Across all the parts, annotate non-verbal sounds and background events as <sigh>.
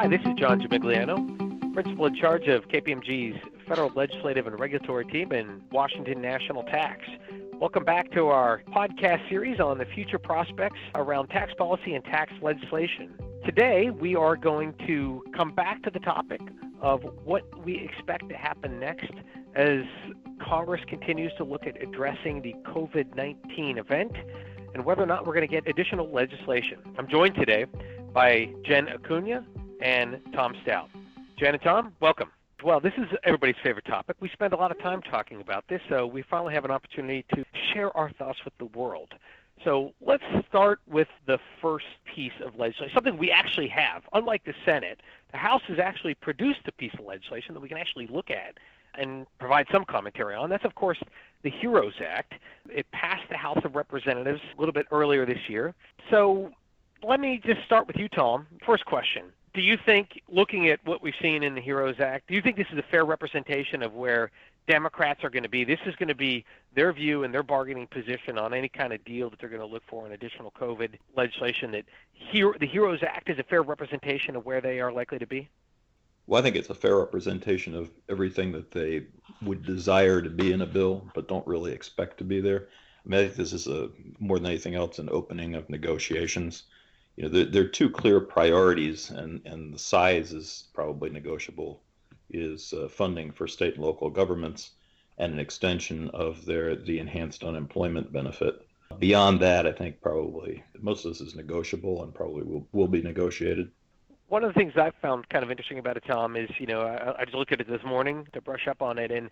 Hi, this is John Gimigliano, Principal in charge of KPMG's Federal Legislative and Regulatory Team in Washington National Tax. Welcome back to our podcast series on the future prospects around tax policy and tax legislation. Today, we are going to come back to the topic of what we expect to happen next as Congress continues to look at addressing the COVID 19 event and whether or not we're going to get additional legislation. I'm joined today by Jen Acuna and Tom Stout. Jen and Tom, welcome. Well, this is everybody's favorite topic. We spend a lot of time talking about this, so we finally have an opportunity to share our thoughts with the world. So let's start with the first piece of legislation, something we actually have. Unlike the Senate, the House has actually produced a piece of legislation that we can actually look at and provide some commentary on. That's, of course, the HEROES Act. It passed the House of Representatives a little bit earlier this year. So let me just start with you, Tom. First question. Do you think, looking at what we've seen in the HEROES Act, do you think this is a fair representation of where Democrats are going to be? This is going to be their view and their bargaining position on any kind of deal that they're going to look for in additional COVID legislation. That the HEROES Act is a fair representation of where they are likely to be? Well, I think it's a fair representation of everything that they would desire to be in a bill, but don't really expect to be there. I mean, I think this is a more than anything else an opening of negotiations. You know, there, are two clear priorities, and and the size is probably negotiable. Is uh, funding for state and local governments, and an extension of their the enhanced unemployment benefit. Beyond that, I think probably most of this is negotiable and probably will, will be negotiated one of the things I've found kind of interesting about it, Tom, is you know I, I just looked at it this morning to brush up on it, and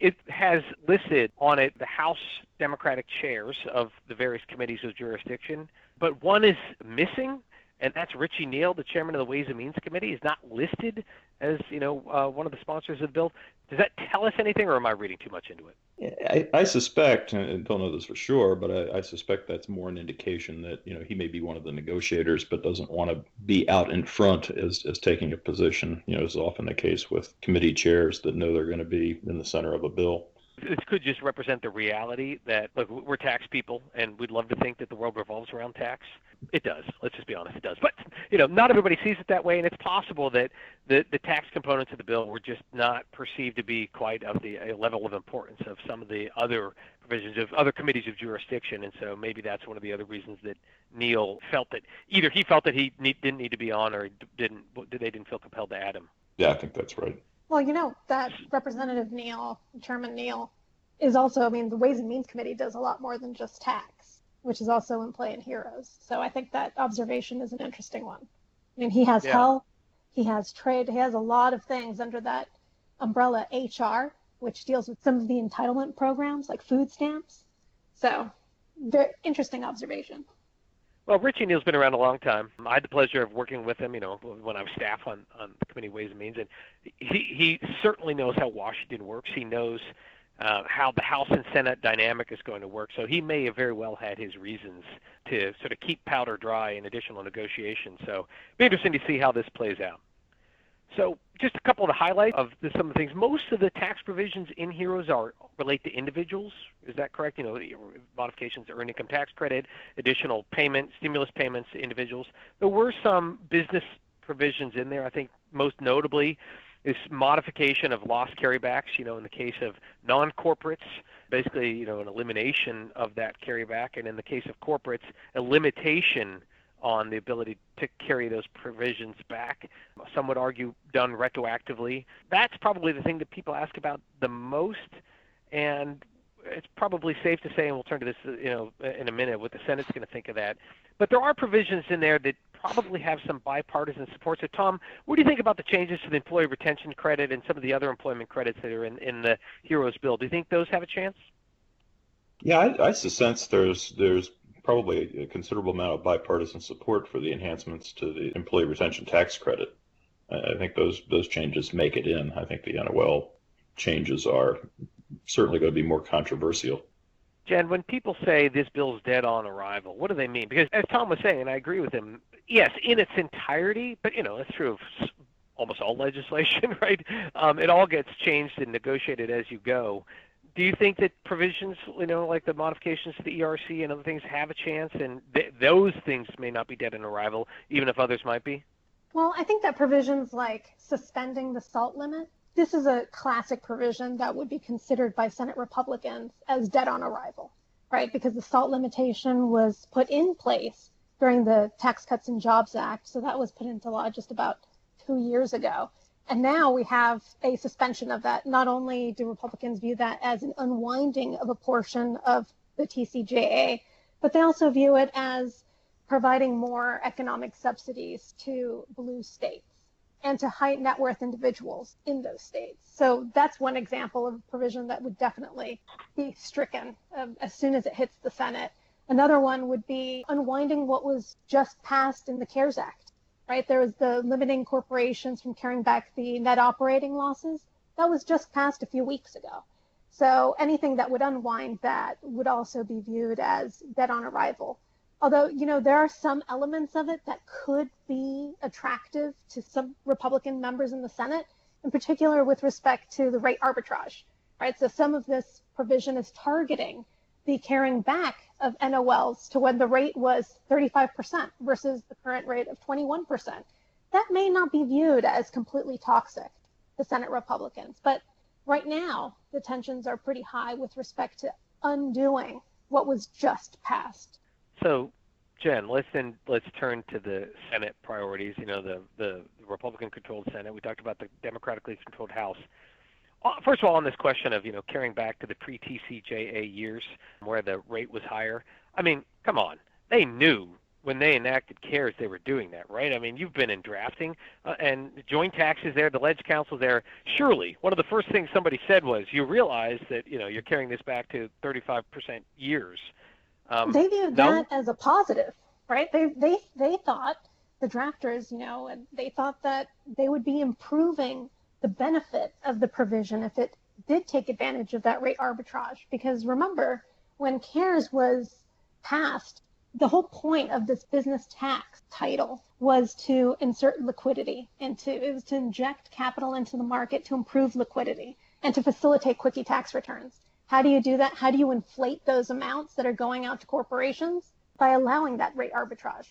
it has listed on it the House Democratic chairs of the various committees of jurisdiction, but one is missing, and that's Richie Neal, the chairman of the Ways and Means Committee, is not listed as you know uh, one of the sponsors of the bill. Does that tell us anything, or am I reading too much into it? I, I suspect, and don't know this for sure, but I, I, suspect that's more an indication that you know he may be one of the negotiators, but doesn't want to be out in front as, as taking a position. You know, is often the case with committee chairs that know they're going to be in the center of a bill this could just represent the reality that look we're tax people and we'd love to think that the world revolves around tax it does. Let's just be honest it does. But you know not everybody sees it that way and it's possible that the the tax components of the bill were just not perceived to be quite of the a level of importance of some of the other provisions of other committees of jurisdiction and so maybe that's one of the other reasons that Neal felt that either he felt that he need, didn't need to be on or didn't they didn't feel compelled to add him. Yeah i think that's right. Well, you know, that Representative Neal, Chairman Neal, is also, I mean, the Ways and Means Committee does a lot more than just tax, which is also in play in HEROES. So I think that observation is an interesting one. I mean, he has yeah. health, he has trade, he has a lot of things under that umbrella HR, which deals with some of the entitlement programs like food stamps. So, very interesting observation. Well, Richie Neal's been around a long time. I had the pleasure of working with him, you know, when I was staff on, on the Committee Ways and Means, and he, he certainly knows how Washington works. He knows uh, how the House and Senate dynamic is going to work. So he may have very well had his reasons to sort of keep powder dry in additional negotiations. So it'll be interesting to see how this plays out. So just a couple of the highlights of the, some of the things. Most of the tax provisions in HEROES are relate to individuals. Is that correct? You know, modifications to earned income tax credit, additional payment, stimulus payments to individuals. There were some business provisions in there. I think most notably is modification of loss carrybacks. You know, in the case of non-corporates, basically, you know, an elimination of that carryback, and in the case of corporates, a limitation on the ability to carry those provisions back. Some would argue done retroactively. That's probably the thing that people ask about the most, and it's probably safe to say, and we'll turn to this, you know, in a minute, what the Senate's going to think of that. But there are provisions in there that probably have some bipartisan support. So, Tom, what do you think about the changes to the employee retention credit and some of the other employment credits that are in, in the HEROES bill? Do you think those have a chance? Yeah, I, I sense there's there's probably a considerable amount of bipartisan support for the enhancements to the employee retention tax credit. I think those those changes make it in. I think the NOL changes are certainly going to be more controversial. Jen, when people say this bill's dead on arrival, what do they mean? Because as Tom was saying, and I agree with him, yes, in its entirety, but you know, that's true of almost all <laughs> legislation, right? Um, it all gets changed and negotiated as you go do you think that provisions, you know, like the modifications to the ERC and other things, have a chance, and th- those things may not be dead in arrival, even if others might be? Well, I think that provisions like suspending the SALT limit, this is a classic provision that would be considered by Senate Republicans as dead on arrival, right? Because the SALT limitation was put in place during the Tax Cuts and Jobs Act. So that was put into law just about two years ago. And now we have a suspension of that. Not only do Republicans view that as an unwinding of a portion of the TCJA, but they also view it as providing more economic subsidies to blue states and to high net worth individuals in those states. So that's one example of a provision that would definitely be stricken um, as soon as it hits the Senate. Another one would be unwinding what was just passed in the CARES Act, right? There was the limiting corporations from carrying back the net operating losses. That was just passed a few weeks ago. So anything that would unwind that would also be viewed as dead on arrival. Although, you know, there are some elements of it that could be attractive to some Republican members in the Senate, in particular with respect to the rate arbitrage, right? So some of this provision is targeting the carrying back of NOLs to when the rate was 35% versus the current rate of 21%. That may not be viewed as completely toxic to Senate Republicans, but right now the tensions are pretty high with respect to undoing what was just passed. So, Jen, let's then let's turn to the Senate priorities. You know, the the Republican-controlled Senate. We talked about the Democratically controlled House. First of all, on this question of you know carrying back to the pre-TCJA years where the rate was higher, I mean, come on, they knew when they enacted CARES they were doing that, right? I mean, you've been in drafting uh, and joint taxes there, the Leg Counsel there. Surely, one of the first things somebody said was, you realize that you know you're carrying this back to 35% years. Um, they viewed no? that as a positive, right? They they they thought the drafters, you know, and they thought that they would be improving the benefit of the provision if it did take advantage of that rate arbitrage. Because remember, when CARES was passed, the whole point of this business tax title was to insert liquidity into it was to inject capital into the market to improve liquidity and to facilitate quickie tax returns. How do you do that? How do you inflate those amounts that are going out to corporations? By allowing that rate arbitrage.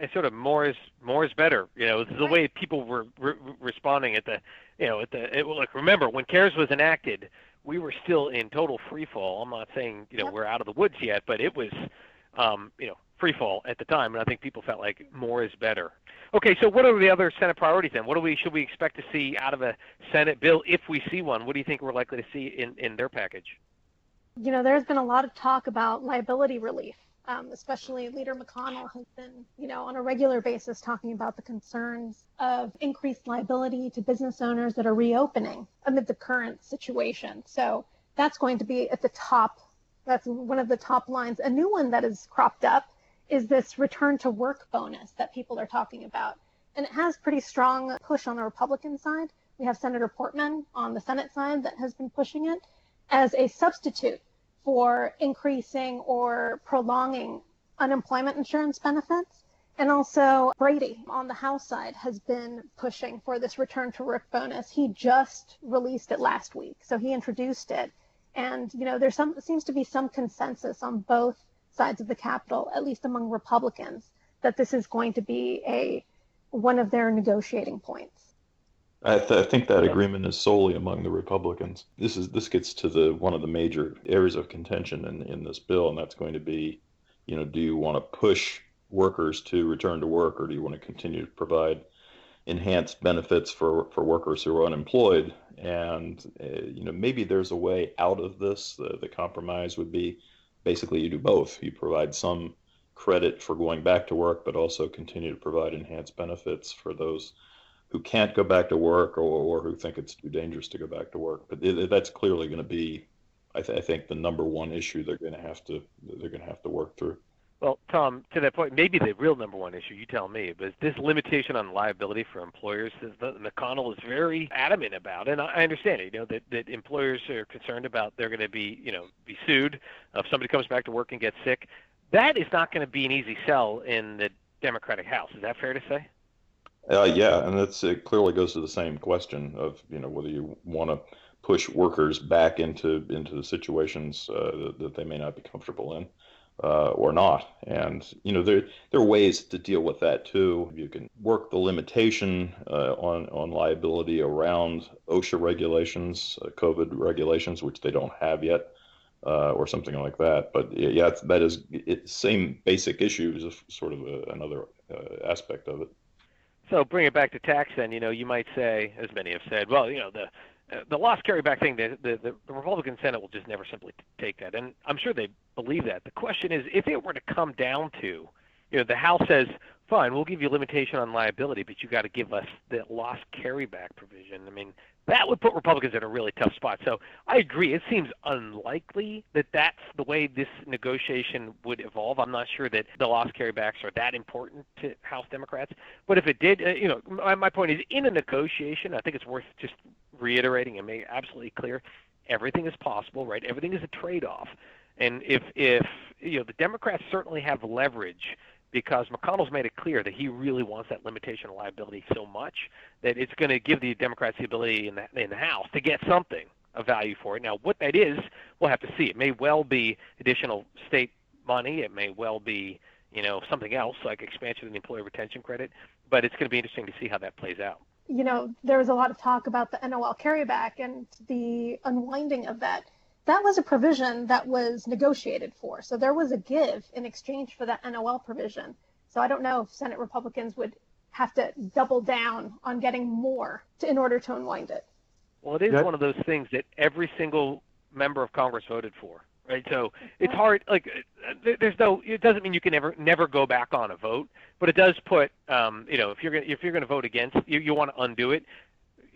It's sort of more is more is better. You know, the way people were re- responding at the, you know, at the it, like remember when CARES was enacted, we were still in total free fall. I'm not saying you know yep. we're out of the woods yet, but it was, um, you know, free fall at the time, and I think people felt like more is better. Okay, so what are the other Senate priorities then? What do we should we expect to see out of a Senate bill if we see one? What do you think we're likely to see in in their package? You know, there's been a lot of talk about liability relief um, especially Leader McConnell has been, you know, on a regular basis talking about the concerns of increased liability to business owners that are reopening amid the current situation. So that's going to be at the top. That's one of the top lines. A new one that has cropped up is this return to work bonus that people are talking about. And it has pretty strong push on the Republican side. We have Senator Portman on the Senate side that has been pushing it as a substitute for increasing or prolonging unemployment insurance benefits. And also, Brady on the House side has been pushing for this return to work bonus. He just released it last week, so he introduced it. And you know, there's some seems to be some consensus on both sides of the Capitol, at least among Republicans, that this is going to be a one of their negotiating points. I, th- I, think that agreement is solely among the Republicans. This is this gets to the one of the major areas of contention in in this bill, and that's going to be, you know, do you want to push workers to return to work, or do you want to continue to provide enhanced benefits for for workers who are unemployed? And uh, you know, maybe there's a way out of this. The, the compromise would be basically you do both. You provide some credit for going back to work, but also continue to provide enhanced benefits for those who can't go back to work or, or who think it's too dangerous to go back to work. But it, that's clearly going to be, I, th- I, think, the number one issue they're going to have to they're going to have to work through. Well, Tom, to that point, maybe the real number one issue, you tell me, but this limitation on liability for employers McConnell is very adamant about, and I understand it. You know that, that employers are concerned about they're going to be, you know, be sued if somebody comes back to work and gets sick. That is not going to be an easy sell in the Democratic House. Is that fair to say? Uh, yeah, and it's, it clearly goes to the same question of you know whether you want to push workers back into into the situations uh, that, that, they may not be comfortable in, uh, or not. And you know there there are ways to deal with that too. You can work the limitation uh, on on liability around OSHA regulations, uh, COVID regulations, which they don't have yet. Uh, or something like that, but yeah, that is same basic issues, sort of a, another uh, aspect of it. So bring it back to tax then, you know, you might say, as many have said, well, you know, the the loss carryback thing, the, the, the Republican Senate will just never simply take that. And I'm sure they believe that. The question is, if it were to come down to, you know, the House says, fine, we'll give you limitation on liability, but you got to give us the loss carryback provision. I mean, that would put Republicans in a really tough spot. So I agree. It seems unlikely that that's the way this negotiation would evolve. I'm not sure that the loss carrybacks are that important to House Democrats. But if it did, uh, you know, my, my point is in a negotiation, I think it's worth just reiterating and making absolutely clear everything is possible, right? Everything is a trade-off. And if if you know the Democrats certainly have leverage because McConnell's made it clear that he really wants that limitation of liability so much that it's going to give the Democrats the ability in the, in the House to get something of value for it. Now, what that is, we'll have to see. It may well be additional state money. It may well be, you know, something else like expansion of the employee retention credit. But it's going to be interesting to see how that plays out. You know, there was a lot of talk about the NOL carryback and the unwinding of that that was a provision that was negotiated for. So there was a give in exchange for that NOL provision. So I don't know if Senate Republicans would have to double down on getting more to, in order to unwind it. Well, it is one of those things that every single member of Congress voted for, right? So it's hard. Like, there's no. It doesn't mean you can never never go back on a vote, but it does put. Um, you know, if you're gonna if you're gonna vote against, you you want to undo it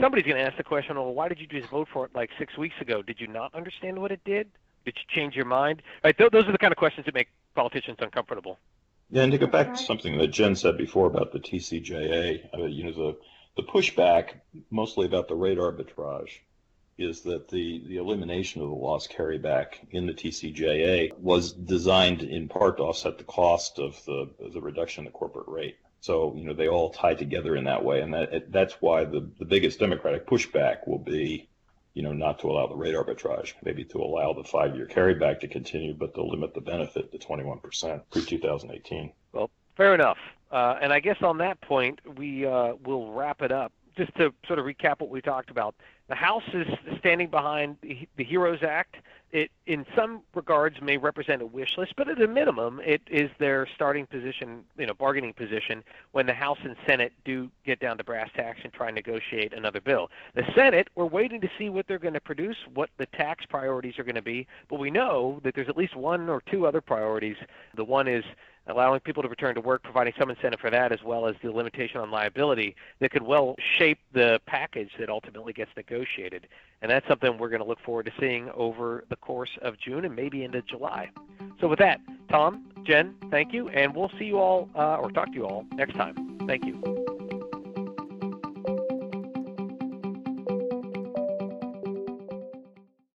somebody's going to ask the question, well, why did you just vote for it like six weeks ago? Did you not understand what it did? Did you change your mind? Right, th- those are the kind of questions that make politicians uncomfortable. Yeah, and to go back to something that Jen said before about the TCJA, uh, you know, the the pushback mostly about the rate arbitrage is that the, the elimination of the loss carryback in the TCJA was designed in part to offset the cost of the, the reduction in the corporate rate. So, you know, they all tie together in that way. And that, that's why the, the biggest Democratic pushback will be, you know, not to allow the rate arbitrage, maybe to allow the five year carryback to continue, but to limit the benefit to 21% pre 2018. Well, fair enough. Uh, and I guess on that point, we uh, will wrap it up. Just to sort of recap what we talked about, the House is standing behind the HEROES Act it in some regards may represent a wish list, but at a minimum, it is their starting position, you know, bargaining position when the House and Senate do get down to brass tacks and try and negotiate another bill. The Senate, we're waiting to see what they're going to produce, what the tax priorities are going to be, but we know that there's at least one or two other priorities. The one is allowing people to return to work, providing some incentive for that, as well as the limitation on liability that could well shape the package that ultimately gets negotiated. And that's something we're going to look forward to seeing over the course of June and maybe into July. So, with that, Tom, Jen, thank you, and we'll see you all uh, or talk to you all next time. Thank you.